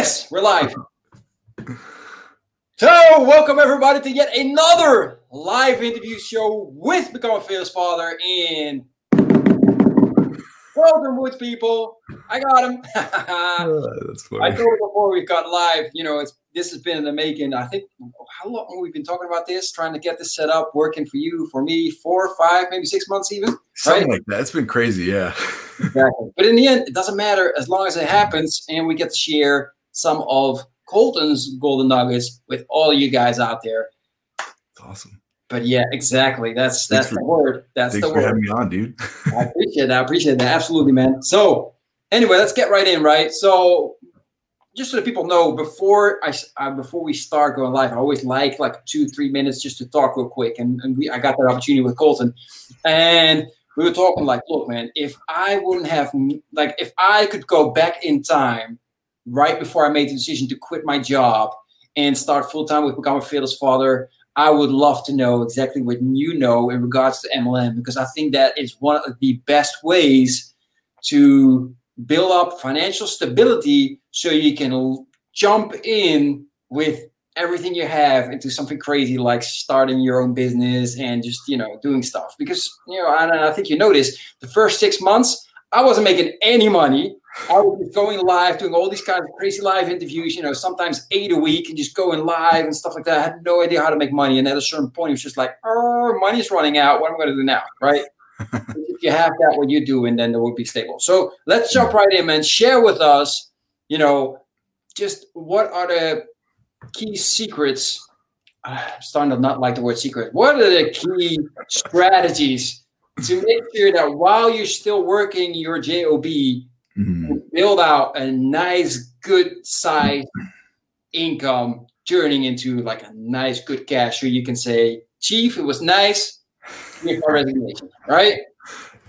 Yes, we're live. So, welcome everybody to yet another live interview show with Become a Fearless Father in Golden Woods, people. I got him. Oh, that's funny. I told you before we got live, you know, it's this has been in the making. I think how long we've we been talking about this, trying to get this set up, working for you, for me, four, five, maybe six months even. Something right? like that. It's been crazy, yeah. Exactly. But in the end, it doesn't matter as long as it happens and we get to share some of Colton's golden nuggets with all you guys out there. It's awesome. But yeah, exactly. That's that's Thanks the word. That's Thanks the for word. having me on, dude. I appreciate that. I appreciate that. Absolutely, man. So anyway, let's get right in, right? So just so that people know, before I uh, before we start going live, I always like like two three minutes just to talk real quick, and, and we, I got that opportunity with Colton, and we were talking like, look, man, if I wouldn't have like if I could go back in time, right before I made the decision to quit my job and start full time with Become a Fearless Father, I would love to know exactly what you know in regards to MLM because I think that is one of the best ways to build up financial stability so you can jump in with everything you have into something crazy like starting your own business and just you know doing stuff. Because you know and I think you notice the first six months I wasn't making any money I was just going live, doing all these kind of crazy live interviews, you know, sometimes eight a week and just going live and stuff like that. I had no idea how to make money. And at a certain point, it was just like, oh, money's running out. What am I going to do now? Right. if you have that, what you do, and then it will be stable. So let's jump right in, man. Share with us, you know, just what are the key secrets? Ah, I'm starting to not like the word secret. What are the key strategies to make sure that while you're still working your job, Mhm. build out a nice, good size income, turning into like a nice, good cash. So you can say, Chief, it was nice. Here's my resignation, right?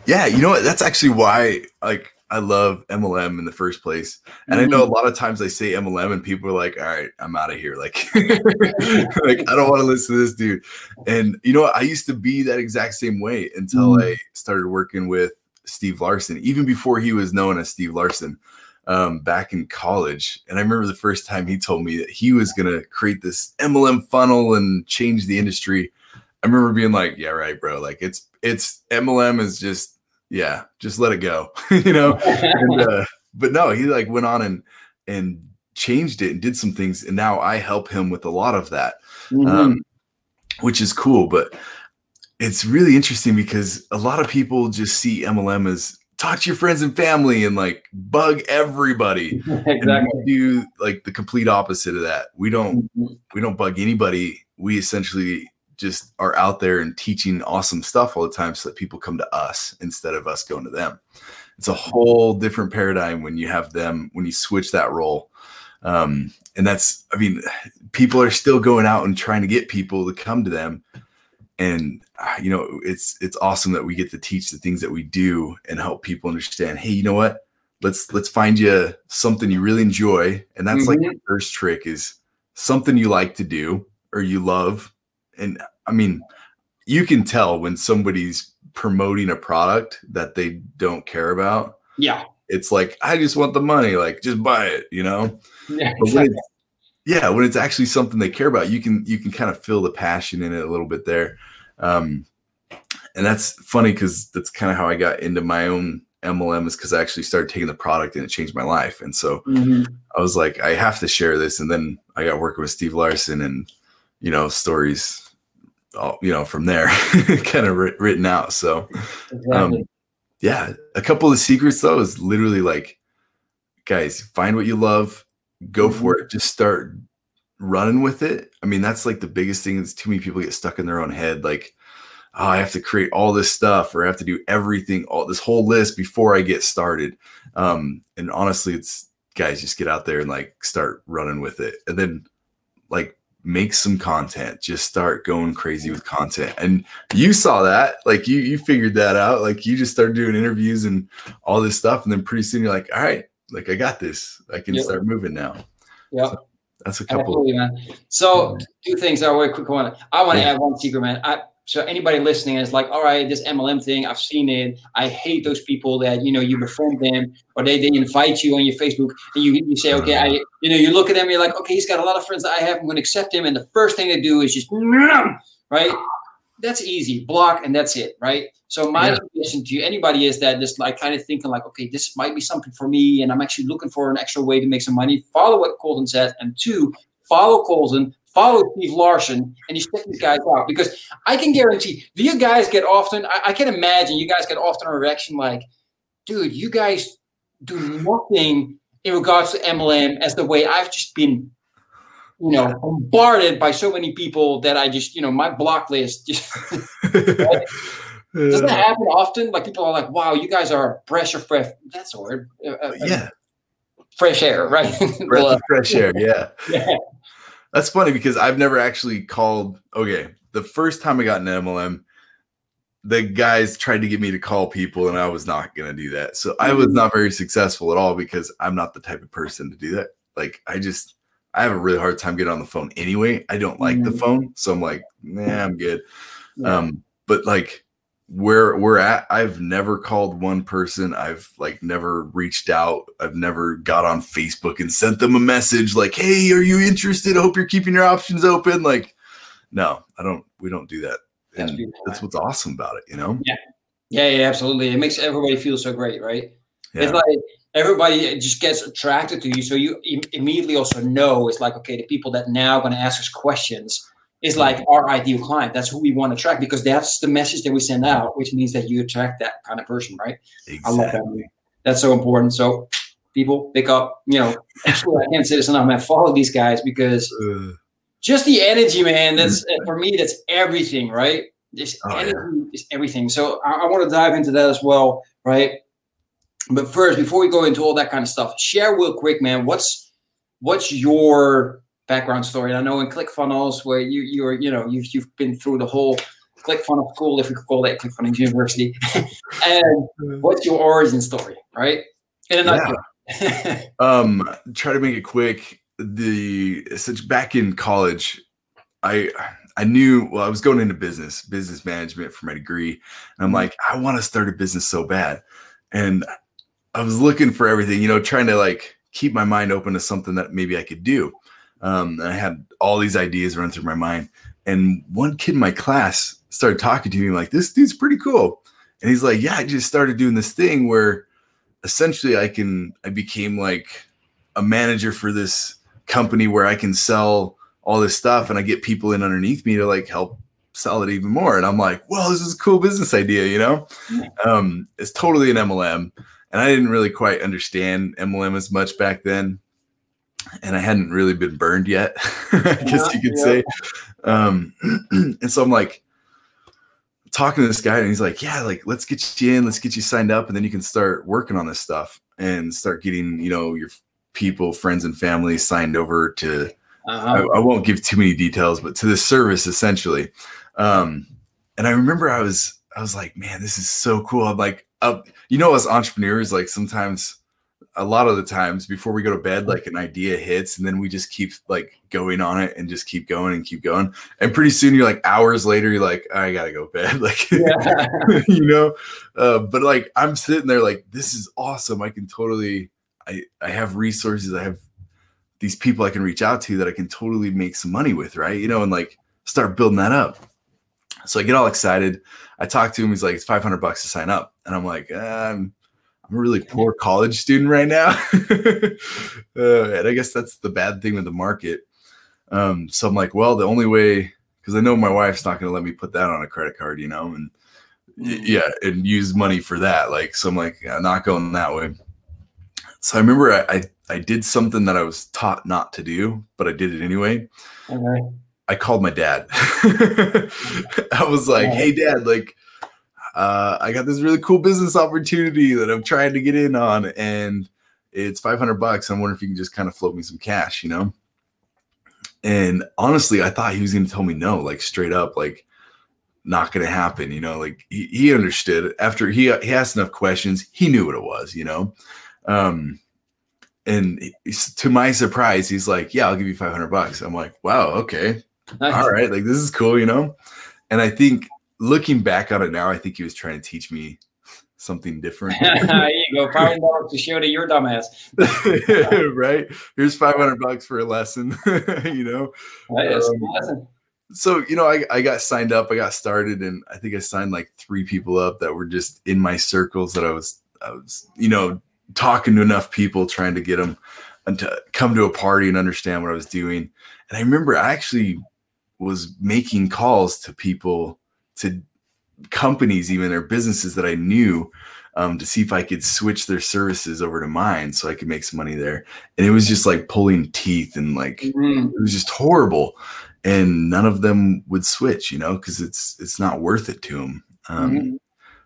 Yeah, you know what? That's actually why like I love MLM in the first place. And I Mm-hmm. know a lot of times I say MLM and people are like, all right, I'm out of here. Like, like I don't want to listen to this dude. And you know what? I used to be that exact same way until Mhm. I started working with Steve Larson, even before he was known as Steve Larson. Um, back in college, and I remember the first time he told me that he was gonna create this MLM funnel and change the industry. I remember being like, "Yeah, right, bro. Like, it's it's MLM is just yeah, just let it go, you know." and, uh, but no, he like went on and and changed it and did some things, and now I help him with a lot of that, Mhm. um, which is cool. But it's really interesting because a lot of people just see MLM as talk to your friends and family and like bug everybody. Exactly. we do like the complete opposite of that. We don't Mhm. we don't bug anybody. We essentially just are out there and teaching awesome stuff all the time so that people come to us instead of us going to them. It's a whole different paradigm when you have them, when you switch that role. Um, and that's, I mean, people are still going out and trying to get people to come to them. And Ah, you know, it's it's awesome that we get to teach the things that we do and help people understand, hey, you know what? Let's let's find you something you really enjoy. And that's like mm-hmm. the first trick is something you like to do or you love. And I mean, you can tell when somebody's promoting a product that they don't care about. Yeah. It's like, I just want the money, like just buy it, you know? Yeah. Exactly. yeah, when it's actually something they care about, you can you can kind of feel the passion in it a little bit there. Um, and that's funny because that's kind of how I got into my own MLM is because I actually started taking the product and it changed my life. And so Mhm. I was like, I have to share this. And then I got working with Steve Larson and, you know, stories, all, you know, from there kind of writ- written out. So, Exactly. um, yeah, a couple of secrets though is literally like, guys, find what you love, go for it, just start running with it. I mean, that's like the biggest thing is too many people get stuck in their own head. Like, oh, I have to create all this stuff or I have to do everything, all this whole list before I get started. Um, and honestly, it's guys, just get out there and like start running with it. And then like make some content, just start going crazy with content. And you saw that, like you you figured that out. Like you just started doing interviews and all this stuff. And then pretty soon you're like, all right, like I got this. I can Yep. start moving now. Yep. That's a couple. Absolutely, man. So two things. I want quick one. I want to Yeah. add one secret, man. I so anybody listening is like, all right, this MLM thing, I've seen it. I hate those people that you know you befriend them or they, they invite you on your Facebook and you you say, okay, I uh-huh. you know you look at them, you're like, okay, he's got a lot of friends that I have. I'm going to accept him, and the first thing they do is just right. That's easy, block, and that's it, right? So my yeah. suggestion to anybody is that just like kind of thinking like, okay, this might be something for me, and I'm actually looking for an extra way to make some money. Follow what Colton said, and two, follow Colton, follow Steve larson and you check these guys out because I can guarantee do you guys get often I, I, can imagine you guys get often a reaction like, dude, you guys do nothing in regards to MLM as the way I've just been, you know, bombarded by so many people that I just, you know, my block list just right? doesn't that happen often? Like people are like, wow, you guys are fresh or fresh. That's a word. Uh, uh yeah. Fresh air, right? fresh air, yeah. yeah. That's funny because I've never actually called. Okay, the first time I got an MLM, the guys tried to get me to call people, and I was not going to do that. So I was mm. not very successful at all because I'm not the type of person to do that. Like I just, I have a really hard time getting on the phone anyway. I don't like the mm. phone, so I'm like, nah, I'm good. Um, but like where we're at? I've never called one person. I've like never reached out. I've never got on facebook and sent them a message like hey are you interested? I hope you're keeping your options open. Like no i don't we don't do that. That's, that's what's awesome about it you know? Yeah. Yeah yeah absolutely. It makes everybody feel so great right? Yeah. it's like everybody just gets attracted to you so you immediately also know it's like okay the people that now going to ask us questions is like our ideal client. That's who we want to attract because that's the message that we send out, which means that you attract that kind of person, right? Exactly. I love that. That's so important. So people pick up, you know, actually I can't say this enough, man. Follow these guys because uh, just the energy, man. That's uh, for me. That's everything, right? This oh, energy yeah. is everything. So I, I want to dive into that as well, right? But first, before we go into all that kind of stuff, share real quick, man. What's what's your background story. And I know in ClickFunnels, where you you're you know you've you've been through the whole ClickFunnels school, if we could call it ClickFunnels University. and what's your origin story, right? In a nutshell. Yeah. um, try to make it quick. The since back in college, I I knew well I was going into business, business management for my degree, and I'm mm-hmm. like I want to start a business so bad, and I was looking for everything, you know, trying to like keep my mind open to something that maybe I could do. Um, I had all these ideas run through my mind. And one kid in my class started talking to me like, this dude's pretty cool. And he's like, yeah, I just started doing this thing where essentially I can, I became like a manager for this company where I can sell all this stuff and I get people in underneath me to like help sell it even more. And I'm like, well, this is a cool business idea, you know? Um, it's totally an MLM. And I didn't really quite understand MLM as much back then and I hadn't really been burned yet, I guess you could yeah. say. Um, and so I'm like talking to this guy, and he's like, "Yeah, like let's get you in, let's get you signed up, and then you can start working on this stuff and start getting, you know, your people, friends, and family signed over to." Uh-huh. I, I, won't give too many details, but to the service essentially. Um, and I remember I was, I was like, man, this is so cool. I'm like, uh, you know, as entrepreneurs, like sometimes a lot of the times before we go to bed, like an idea hits, and then we just keep like going on it and just keep going and keep going. And pretty soon, you're like hours later, you're like, I gotta go bed, like yeah. you know. Uh, but like I'm sitting there, like this is awesome. I can totally, I I have resources. I have these people I can reach out to that I can totally make some money with, right? You know, and like start building that up. So I get all excited. I talk to him. He's like, it's 500 bucks to sign up. And I'm like, um, I'm a really poor college student right now. uh, and I guess that's the bad thing with the market. Um, so I'm like, well, the only way, because I know my wife's not going to let me put that on a credit card, you know, and mm. yeah, and use money for that. Like, so I'm like, yeah, not going that way. So I remember I, I, I did something that I was taught not to do, but I did it anyway. Okay. I called my dad. I was like, hey, dad, like, uh, I got this really cool business opportunity that I'm trying to get in on, and it's 500 bucks. I'm wondering if you can just kind of float me some cash, you know? And honestly, I thought he was going to tell me no, like straight up, like not going to happen, you know? Like he, he understood after he, he asked enough questions, he knew what it was, you know? Um, and to my surprise, he's like, "Yeah, I'll give you 500 bucks." I'm like, "Wow, okay, nice. all right, like this is cool," you know. And I think looking back on it now, I think he was trying to teach me something different. there you go, five hundred to show that you're dumbass. right? Here's five hundred bucks for a lesson. you know. Um, so you know I, I got signed up i got started and i think i signed like three people up that were just in my circles that i was i was you know talking to enough people trying to get them to come to a party and understand what i was doing and i remember i actually was making calls to people to companies even or businesses that i knew um, to see if i could switch their services over to mine so i could make some money there and it was just like pulling teeth and like Mhm. it was just horrible and none of them would switch you know because it's it's not worth it to them um, Mhm.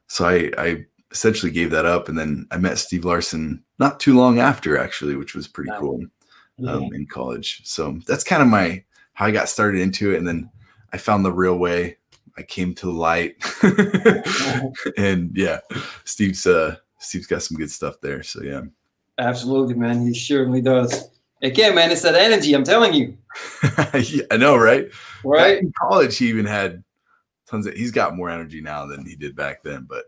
so I, I essentially gave that up and then i met steve larson not too long after actually which was pretty cool Yeah. um, in college so that's kind of my how i got started into it and then i found the real way i came to the light and yeah steve's uh steve's got some good stuff there so yeah Absolutely, man. He certainly does. Again, man, it's that energy. I'm telling you, Yeah, i know right right? in college, he even had tons of. He's got more energy now than he did back then, but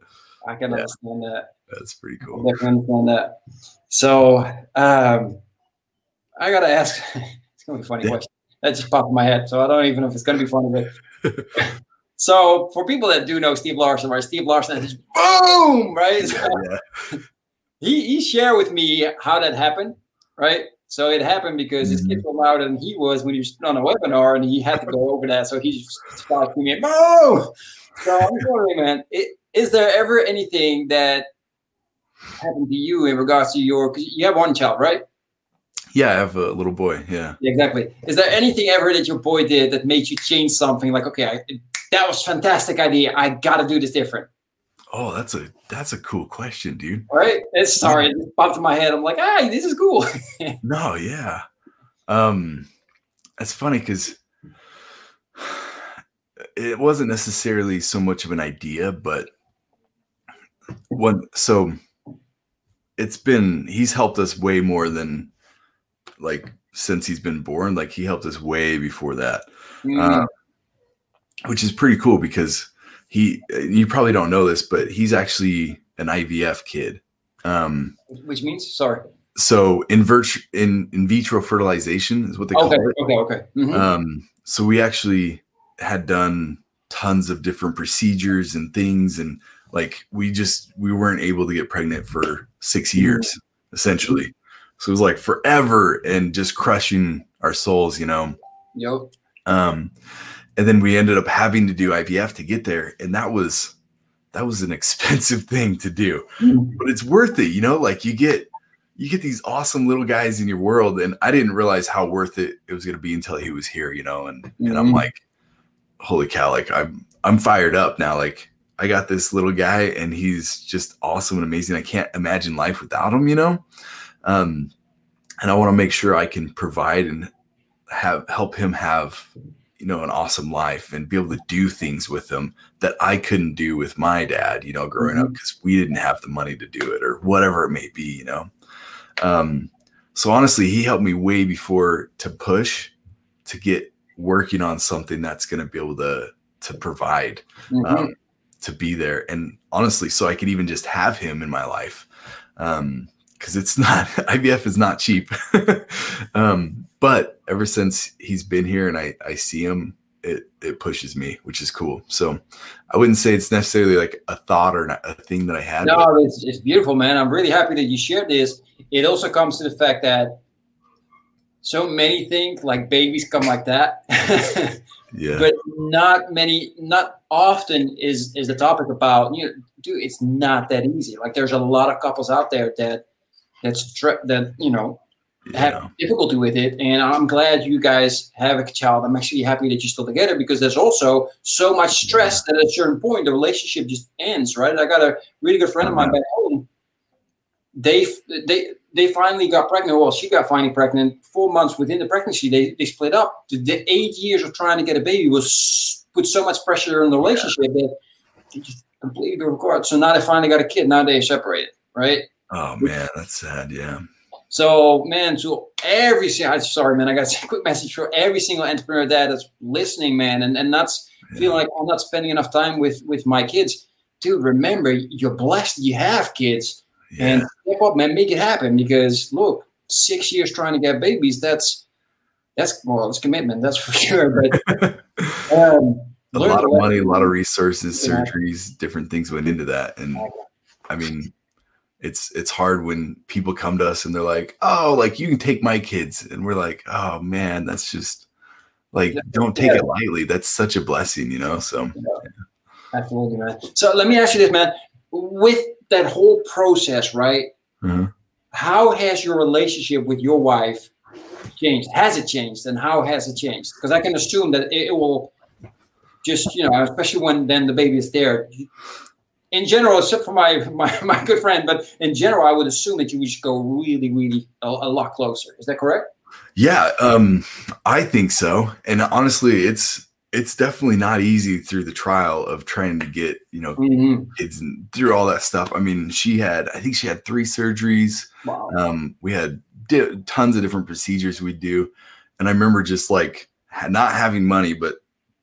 I can Yeah. understand that. that's pretty cool. I definitely understand that. So, um, I gotta ask. It's gonna be a funny Yeah. question. That just popped in my head, so I don't even know if it's gonna be funny. But so, for people that do know Steve Larson, right? Steve Larson is boom, right? So Yeah, he he shared with me how that happened, right? So it happened because his kids mm-hmm. were louder than he was when he was on a webinar, and he had to go over that. So he just started screaming, "Boom!" So I'm wondering, man, i- is there ever anything that happened to you in regards to your? You have one child, right? Yeah. I have a little boy. Yeah. Yeah, exactly. Is there anything ever that your boy did that made you change something? Like, okay, I, that was fantastic idea. I got to do this different. Oh, that's a that's a cool question, dude. Right? It's sorry, it popped in my head. I'm like, ah, this is cool. No, yeah. Um, it's funny because it wasn't necessarily so much of an idea, but one. So it's been he's helped us way more than like since he's been born. Like he helped us way before that. Mm, uh, which is pretty cool because he you probably don't know this but he's actually an ivf kid um which means sorry. so in virtu- in in vitro fertilization is what they call Okay, it okay, okay. Mhm. um so we actually had done tons of different procedures and things and like we just we weren't able to get pregnant for six years essentially so it was like forever and just crushing our souls you know Yo. um, and then we ended up having to do IVF to get there, and that was that was an expensive thing to do, but it's worth it. You know, like you get you get these awesome little guys in your world, and I didn't realize how worth it it was going to be until he was here. You know, and and I'm Mhm. like, holy cow! Like I'm I'm fired up now. Like I got this little guy, and he's just awesome and amazing. I can't imagine life without him. You know, um, and I want to make sure I can provide and have help him have you know an awesome life and be able to do things with him that I couldn't do with my dad you know growing up because we didn't have the money to do it or whatever it may be you know? Um so honestly he helped me way before to push to get working on something that's going to be able to to provide Mhm. um, to be there. And honestly so i could even just have him in my life. Um because it's not ivf is not cheap um but ever since he's been here and i i see him it it pushes me which is cool so i wouldn't say it's necessarily like a thought or not a thing that i had but No, it's, it's beautiful, man. I'm really happy that you shared this. It also comes to the fact that so many think like babies come like that, yeah but not many, not often is is the topic about you know, dude. It's not that easy. Like there's a lot of couples out there that that's that you know have yeah difficulty with it. And I'm glad you guys have a child. I'm actually happy that you're still together because there's also so much stress that at a certain point the relationship just ends, right? I got a really good friend of mine mm-hmm. back home. They they they finally got pregnant. Well, she got finally pregnant. Four months within the pregnancy, they, they split up. The, the eight years of trying to get a baby was put so much pressure on the relationship that they just completely broke apart. So now they finally got a kid. Now they're separated, right? Oh man that's sad yeah So, man, to every single, sorry, man, I got a quick message for every single entrepreneur dad that's listening, man, and and that's feel like I'm not spending enough time with with my kids. Dude, remember you're blessed. You have kids, Yeah. and step up, man, make it happen. Because look, six years trying to get babies. That's that's well, it's commitment. That's for sure. But um, a lot of money, a lot of resources, Yeah. surgeries, different things went into that. And I mean, it's it's hard when people come to us and they're like, "Oh, like you can take my kids," and we're like, "Oh man, that's just like don't take Yeah. it lightly. That's such a blessing, you know." So Absolutely, man. So let me ask you this, man. With that whole process, right? Mhm. How has your relationship with your wife changed? Has it changed, and how has it changed? Because I can assume that it will just, you know, especially when then the baby is there. In general, except for my, my my good friend, but in general, I would assume that you would just go really, really a, a lot closer. Is that correct? yeah, um, I think so. And honestly, it's it's definitely not easy through the trial of trying to get you know Mm-hmm. kids through all that stuff. I mean, she had I think she had three surgeries. Wow. um, we had di- tons of different procedures we do and i remember just like not having money but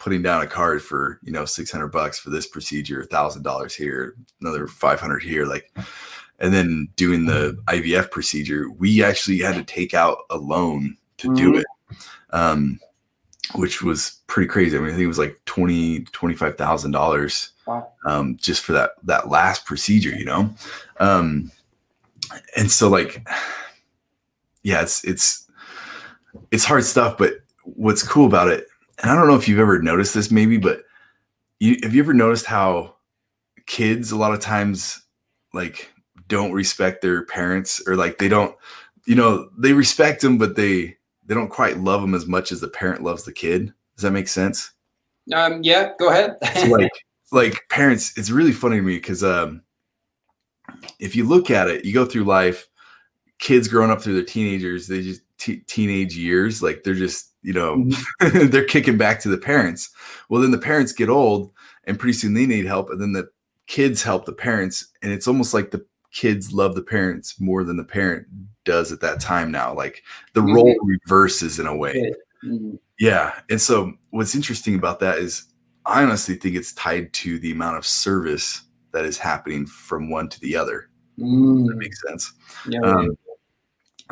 putting down a card for you know 600 bucks for this procedure a thousand dollars here another 500 here like and then doing the ivf procedure we actually had to take out a loan to do Mhm. it um, which was pretty crazy i mean i think it was like 20 25000 dollars Wow. um, just for that that last procedure you know um, and so like yeah it's it's it's hard stuff but what's cool about it and i don't know if you've ever noticed this maybe but you have you ever noticed how kids a lot of times like don't respect their parents or like they don't you know they respect them but they they don't quite love them as much as the parent loves the kid does that make sense Um, yeah, go ahead. so like like parents it's really funny to me because um if you look at it you go through life kids growing up through their teenagers they just te- teenage years like they're just you know Mhm. they're kicking back to the parents well then the parents get old and pretty soon they need help and then the kids help the parents and it's almost like the kids love the parents more than the parent does at that time now like the Mhm. role reverses in a way Yeah. Mhm. yeah. And so what's interesting about that is I honestly think it's tied to the amount of service that is happening from one to the other. That Mm. makes sense. Yeah, Um,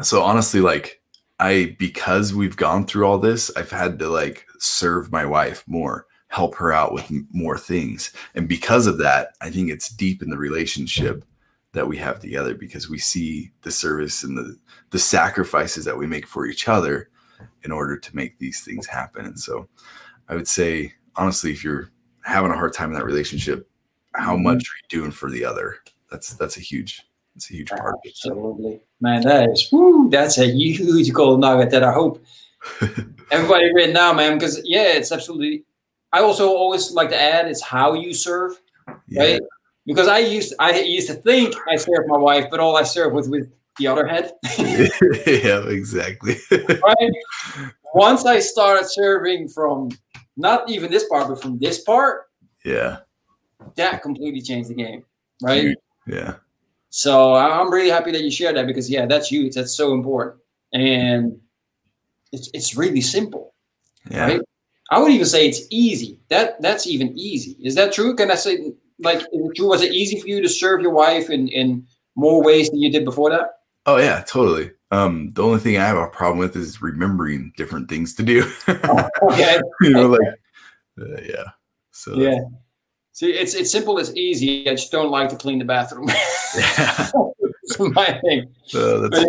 so honestly, like I because we've gone through all this, I've had to like serve my wife more, help her out with more things. And because of that, I think it's deep in the relationship that we have together because we see the service and the the sacrifices that we make for each other in order to make these things happen. And so I would say honestly if you're having a hard time in that relationship, how Mhm. much are you doing for the other? That's that's a huge that's a huge part of it. So, Absolutely, man. That is woo, That's a huge gold nugget that I hope everybody written now, man. Because yeah, it's absolutely. I also always like to add is how you serve, yeah. right? Because I used I used to think I served my wife, but all I served was with the other head. yeah, exactly. right? Once I started serving from not even this part, but from this part, yeah. that completely changed the game, right? Yeah. So I'm really happy that you shared that because yeah, that's huge. That's so important, and it's it's really simple, Yeah. right? I would even say it's easy. That that's even easy. Is that true? Can I say like true? Was it easy for you to serve your wife in in more ways than you did before that? Oh yeah, totally. Um, the only thing I have a problem with is remembering different things to do. Okay. you know, like uh, yeah. So Yeah. See, it's it's simple. It's easy. I just don't like to clean the bathroom. yeah. My thing. Uh, that's.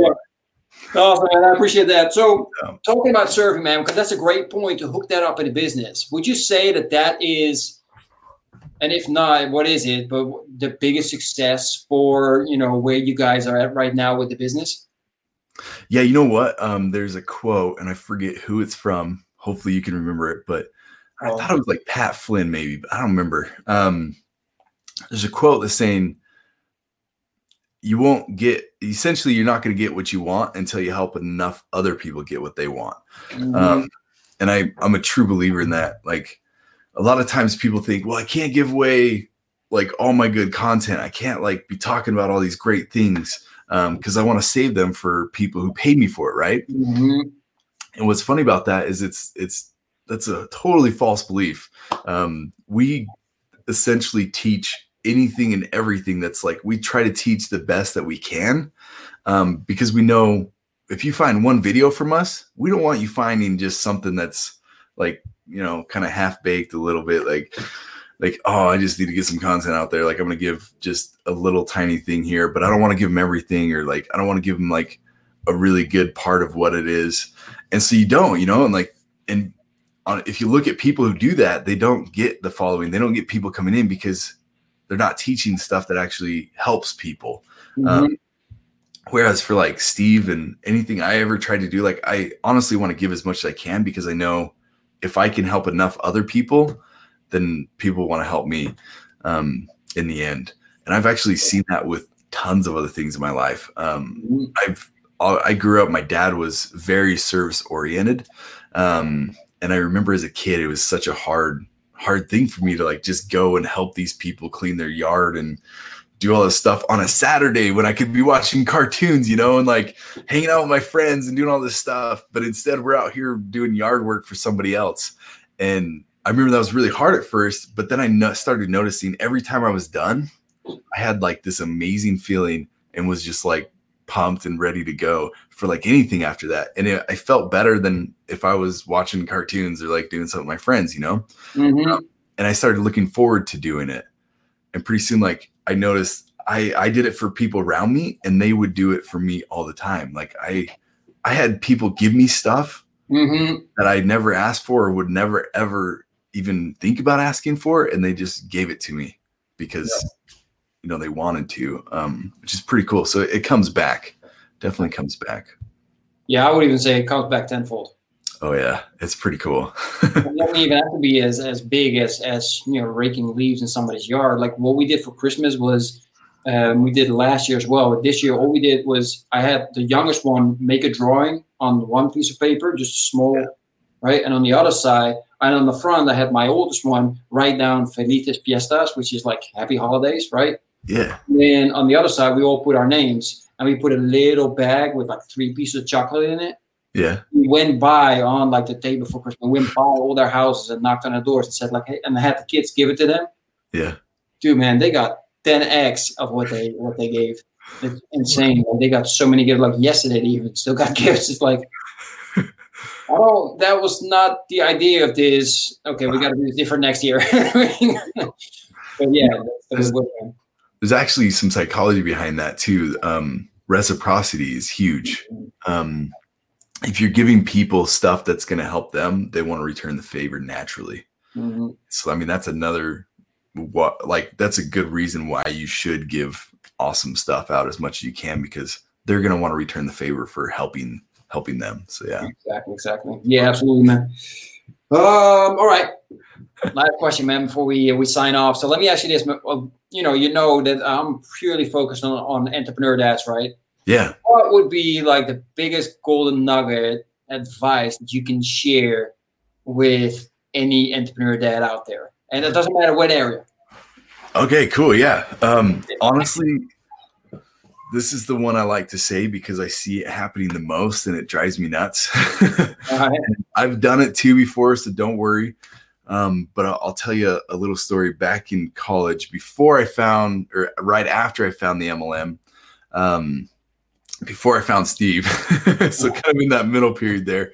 Oh, man, I appreciate that. So, Yeah. talking about serving, man, because that's a great point to hook that up in a business. Would you say that that is, and if not, what is it? But the biggest success for you know where you guys are at right now with the business? yeah. You know what? Um, there's a quote, and I forget who it's from. Hopefully, you can remember it, but I thought it was like Pat Flynn, maybe, but I don't remember. Um, there's a quote that's saying, "You won't get. Essentially, you're not going to get what you want until you help enough other people get what they want." Mhm. Um, and I, I'm a true believer in that. Like a lot of times people think, well, I can't give away like all my good content. I can't like be talking about all these great things because I want to save them for people who pay me for it, right? Mhm. And what's funny about that is it's it's that's a totally false belief. Um, we essentially teach anything and everything that's like we try to teach the best that we can um, because we know if you find one video from us, we don't want you finding just something that's like you know kind of half baked a little bit like like oh I just need to get some content out there like I'm gonna give just a little tiny thing here, but I don't want to give them everything or like I don't want to give them like a really good part of what it is, and so you don't you know and like and on, if you look at people who do that, they don't get the following. They don't get people coming in because they're not teaching stuff that actually helps people. Mm-hmm. Um, whereas for like Steve and anything I ever tried to do, like I honestly want to give as much as I can because I know if I can help enough other people, then people want to help me um, in the end. And I've actually seen that with tons of other things in my life. Um, mm-hmm. I've I grew up. My dad was very service oriented, um, and I remember as a kid, it was such a hard hard thing for me to like just go and help these people clean their yard and do all this stuff on a Saturday when I could be watching cartoons, you know, and like hanging out with my friends and doing all this stuff. But instead, we're out here doing yard work for somebody else. And I remember that was really hard at first, but then I no- started noticing every time I was done, I had like this amazing feeling and was just like pumped and ready to go for like anything after that. And it, I felt better than if I was watching cartoons or like doing something with my friends, you know? Mm-hmm. Um, and I started looking forward to doing it. And pretty soon, like I noticed I, I did it for people around me and they would do it for me all the time. Like I, I had people give me stuff mm-hmm. that I never asked for or would never ever even think about asking for. And they just gave it to me because yeah you know they wanted to, um, which is pretty cool. So it comes back, definitely comes back. Yeah, I would even say it comes back tenfold. Oh yeah, it's pretty cool. it doesn't even have to be as as big as as you know raking leaves in somebody's yard. Like what we did for Christmas was um, we did last year as well. But this year, all we did was I had the youngest one make a drawing on one piece of paper, just small, yeah. right? And on the other side, and on the front, I had my oldest one write down Felices Fiestas, which is like happy holidays, right? Yeah. And then on the other side, we all put our names and we put a little bag with like three pieces of chocolate in it. Yeah. We went by on like the day before Christmas, we went by all their houses and knocked on their doors and said, like, hey, and I had the kids give it to them. Yeah. Dude, man, they got 10x of what they what they gave. It's insane. Like, they got so many gifts. Like yesterday, they even still got gifts. It's like, oh, that was not the idea of this. Okay, we got to do this different next year. but yeah, that's, that's there's actually some psychology behind that too. Um, reciprocity is huge. Um, if you're giving people stuff that's going to help them, they want to return the favor naturally. Mm-hmm. So, I mean, that's another what like that's a good reason why you should give awesome stuff out as much as you can because they're going to want to return the favor for helping helping them. So yeah, exactly, exactly. Yeah, absolutely, man. Um, all right. Last question, man, before we we sign off. So let me ask you this: you know, you know that I'm purely focused on on entrepreneur dads, right? Yeah. What would be like the biggest golden nugget advice that you can share with any entrepreneur dad out there? And it doesn't matter what area. Okay, cool. Yeah. Um, honestly, this is the one I like to say because I see it happening the most and it drives me nuts. right. I've done it too before, so don't worry. Um, but I'll, I'll, tell you a, a, little story. Back in college, before I found, or right after I found the MLM, um, before I found Steve, so kind of in that middle period there,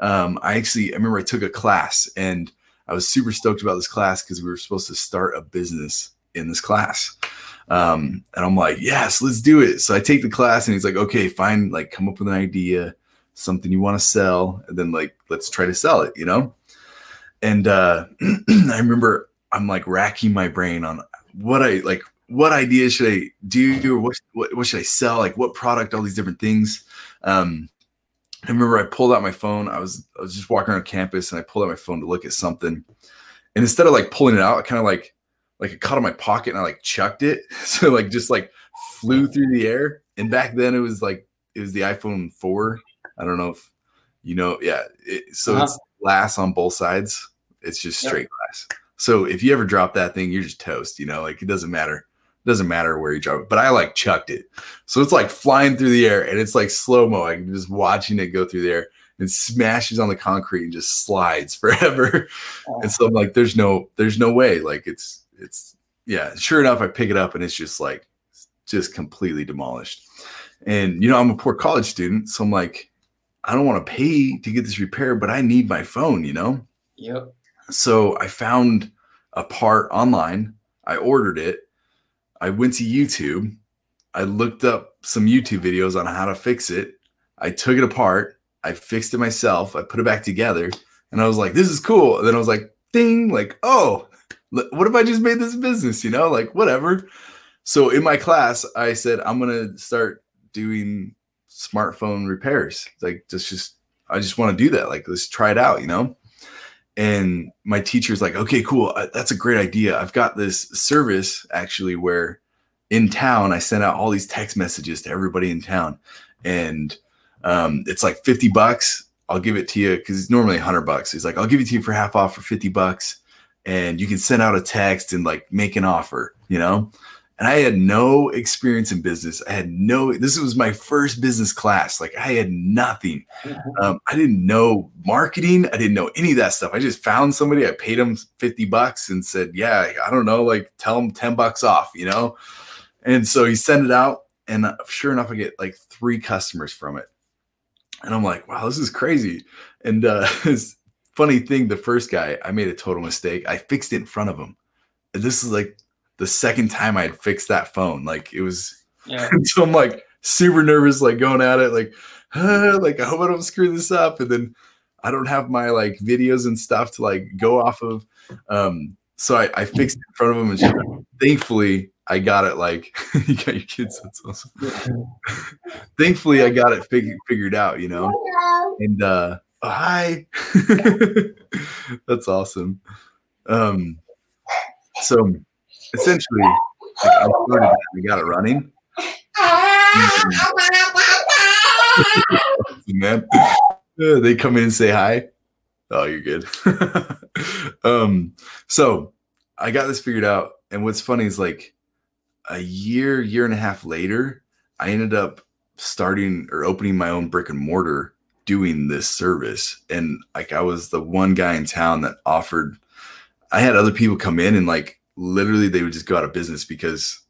um, I actually I remember I took a class and I was super stoked about this class because we were supposed to start a business in this class. Um, and I'm like, yes, let's do it. So I take the class and he's like, okay, fine, like come up with an idea, something you want to sell, and then like let's try to sell it, you know? And uh, I remember I'm like racking my brain on what I like. What ideas should I do, or what, what, what should I sell? Like what product? All these different things. Um, I remember I pulled out my phone. I was I was just walking around campus, and I pulled out my phone to look at something. And instead of like pulling it out, I kind of like like it caught in my pocket, and I like chucked it. So like just like flew through the air. And back then it was like it was the iPhone four. I don't know if you know. Yeah. It, so uh-huh. it's glass on both sides. It's just straight yep. glass. So if you ever drop that thing, you're just toast. You know, like it doesn't matter. It doesn't matter where you drop it. But I like chucked it, so it's like flying through the air, and it's like slow mo. I'm just watching it go through the air, and smashes on the concrete and just slides forever. Oh. And so I'm like, there's no, there's no way. Like it's, it's, yeah. Sure enough, I pick it up and it's just like, just completely demolished. And you know, I'm a poor college student, so I'm like, I don't want to pay to get this repaired, but I need my phone. You know. Yep. So I found a part online. I ordered it. I went to YouTube. I looked up some YouTube videos on how to fix it. I took it apart. I fixed it myself. I put it back together, and I was like, "This is cool." And then I was like, "Ding!" Like, oh, what if I just made this business? You know, like whatever. So in my class, I said, "I'm gonna start doing smartphone repairs. Like, just just I just want to do that. Like, let's try it out. You know." And my teacher's like, "Okay, cool. That's a great idea. I've got this service actually where." in town, I sent out all these text messages to everybody in town, and um, it's like fifty bucks. I'll give it to you because it's normally hundred bucks. He's like, I'll give it to you for half off for fifty bucks, and you can send out a text and like make an offer, you know. And I had no experience in business. I had no. This was my first business class. Like I had nothing. Mm-hmm. Um, I didn't know marketing. I didn't know any of that stuff. I just found somebody. I paid them fifty bucks and said, "Yeah, I don't know. Like tell them ten bucks off," you know. And so he sent it out, and uh, sure enough, I get like three customers from it. And I'm like, wow, this is crazy. And uh, this funny thing, the first guy, I made a total mistake. I fixed it in front of him. And this is like the second time I had fixed that phone. Like it was, yeah. so I'm like super nervous, like going at it, like, uh, like I hope I don't screw this up. And then I don't have my like videos and stuff to like go off of. Um, so I, I fixed it in front of him, and she, thankfully I got it like you got your kids. That's awesome. Thankfully, I got it fig- figured out, you know. And uh, oh, hi. That's awesome. Um, so essentially, like I started, I got it running. Man, they come in and say hi. Oh, you're good. um, so I got this figured out, and what's funny is like a year, year and a half later, I ended up starting or opening my own brick and mortar doing this service. And like I was the one guy in town that offered I had other people come in and like literally they would just go out of business because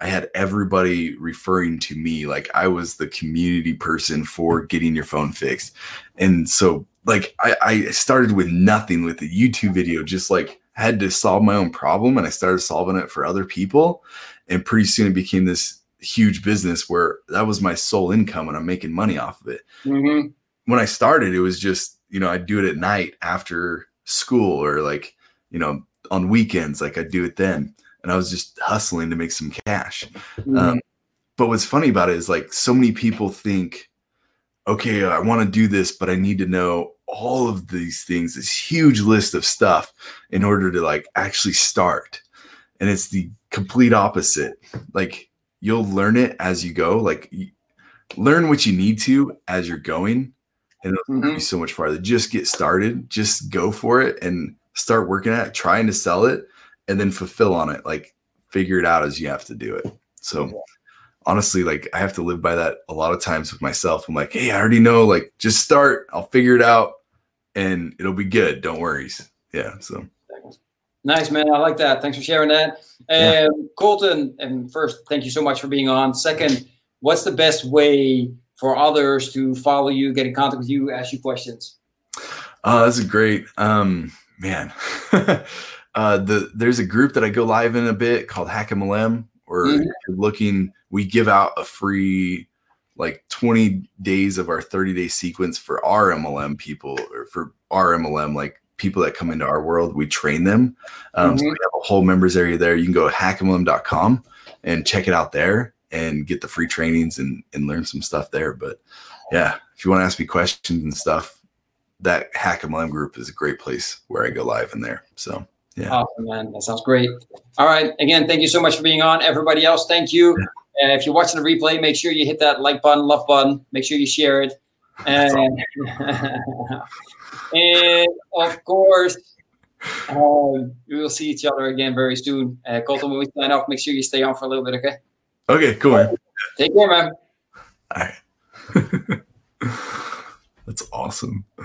I had everybody referring to me like I was the community person for getting your phone fixed. And so like I, I started with nothing with a YouTube video, just like had to solve my own problem and I started solving it for other people and pretty soon it became this huge business where that was my sole income and I'm making money off of it. Mm-hmm. When I started, it was just you know I'd do it at night after school or like you know on weekends, like I'd do it then, and I was just hustling to make some cash. Mm-hmm. Um, but what's funny about it is like so many people think, okay, I want to do this, but I need to know all of these things, this huge list of stuff in order to like actually start. And it's the complete opposite. Like you'll learn it as you go. Like learn what you need to as you're going, and it'll mm-hmm. be so much farther. Just get started. Just go for it and start working at trying to sell it, and then fulfill on it. Like figure it out as you have to do it. So honestly, like I have to live by that a lot of times with myself. I'm like, hey, I already know. Like just start. I'll figure it out, and it'll be good. Don't worry. Yeah. So. Nice, man. I like that. Thanks for sharing that. Yeah. Um, Colton, and first, thank you so much for being on. Second, what's the best way for others to follow you, get in contact with you, ask you questions? Oh, that's a great um, man. uh, the there's a group that I go live in a bit called Hack MLM, or mm-hmm. you're looking, we give out a free like 20 days of our 30 day sequence for our MLM people or for our MLM like people that come into our world, we train them. Um, mm-hmm. So we have a whole members area there. You can go to hackmlm.com and check it out there and get the free trainings and, and learn some stuff there. But yeah, if you want to ask me questions and stuff, that HackMLM group is a great place where I go live in there. So yeah. Awesome, man. That sounds great. All right. Again, thank you so much for being on. Everybody else, thank you. Yeah. Uh, if you're watching the replay, make sure you hit that like button, love button. Make sure you share it. And And of course, um, we will see each other again very soon. Uh, Colton, when we sign off, make sure you stay on for a little bit, okay? Okay, cool. Man. Take care, man. All right. That's awesome.